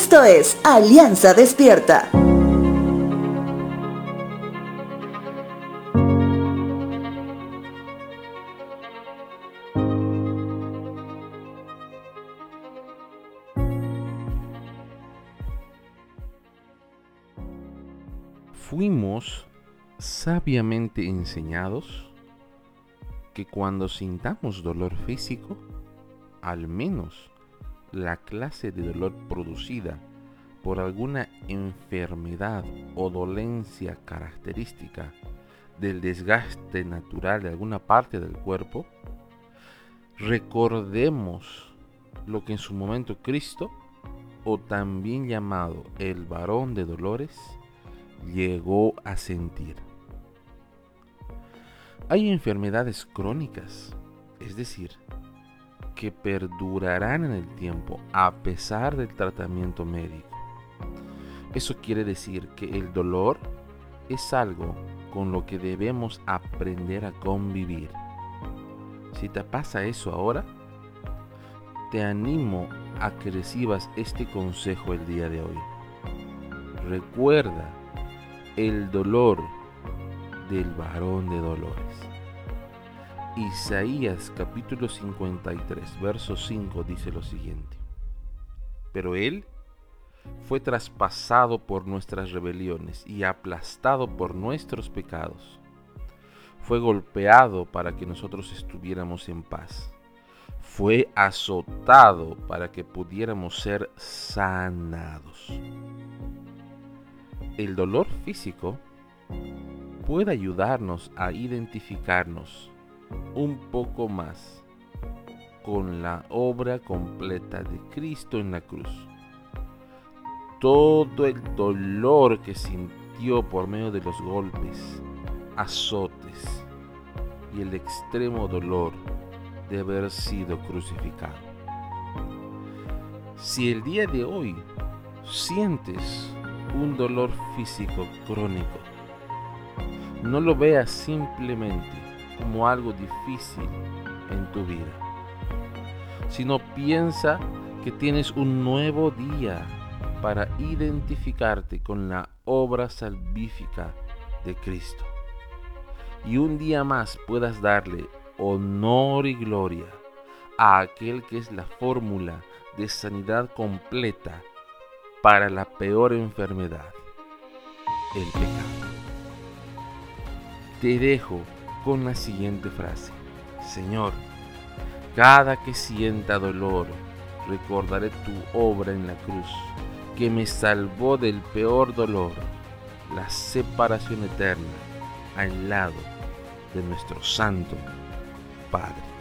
Esto es Alianza Despierta. Fuimos sabiamente enseñados que cuando sintamos dolor físico, al menos la clase de dolor producida por alguna enfermedad o dolencia característica del desgaste natural de alguna parte del cuerpo, recordemos lo que en su momento Cristo, o también llamado el varón de dolores, llegó a sentir. Hay enfermedades crónicas, es decir, que perdurarán en el tiempo a pesar del tratamiento médico. Eso quiere decir que el dolor es algo con lo que debemos aprender a convivir. Si te pasa eso ahora, te animo a que recibas este consejo el día de hoy. Recuerda el dolor del varón de dolores. Isaías capítulo 53, verso 5 dice lo siguiente. Pero él fue traspasado por nuestras rebeliones y aplastado por nuestros pecados. Fue golpeado para que nosotros estuviéramos en paz. Fue azotado para que pudiéramos ser sanados el dolor físico puede ayudarnos a identificarnos un poco más con la obra completa de Cristo en la cruz. Todo el dolor que sintió por medio de los golpes, azotes y el extremo dolor de haber sido crucificado. Si el día de hoy sientes un dolor físico crónico. No lo veas simplemente como algo difícil en tu vida, sino piensa que tienes un nuevo día para identificarte con la obra salvífica de Cristo. Y un día más puedas darle honor y gloria a aquel que es la fórmula de sanidad completa para la peor enfermedad, el pecado. Te dejo con la siguiente frase. Señor, cada que sienta dolor, recordaré tu obra en la cruz, que me salvó del peor dolor, la separación eterna, al lado de nuestro Santo Padre.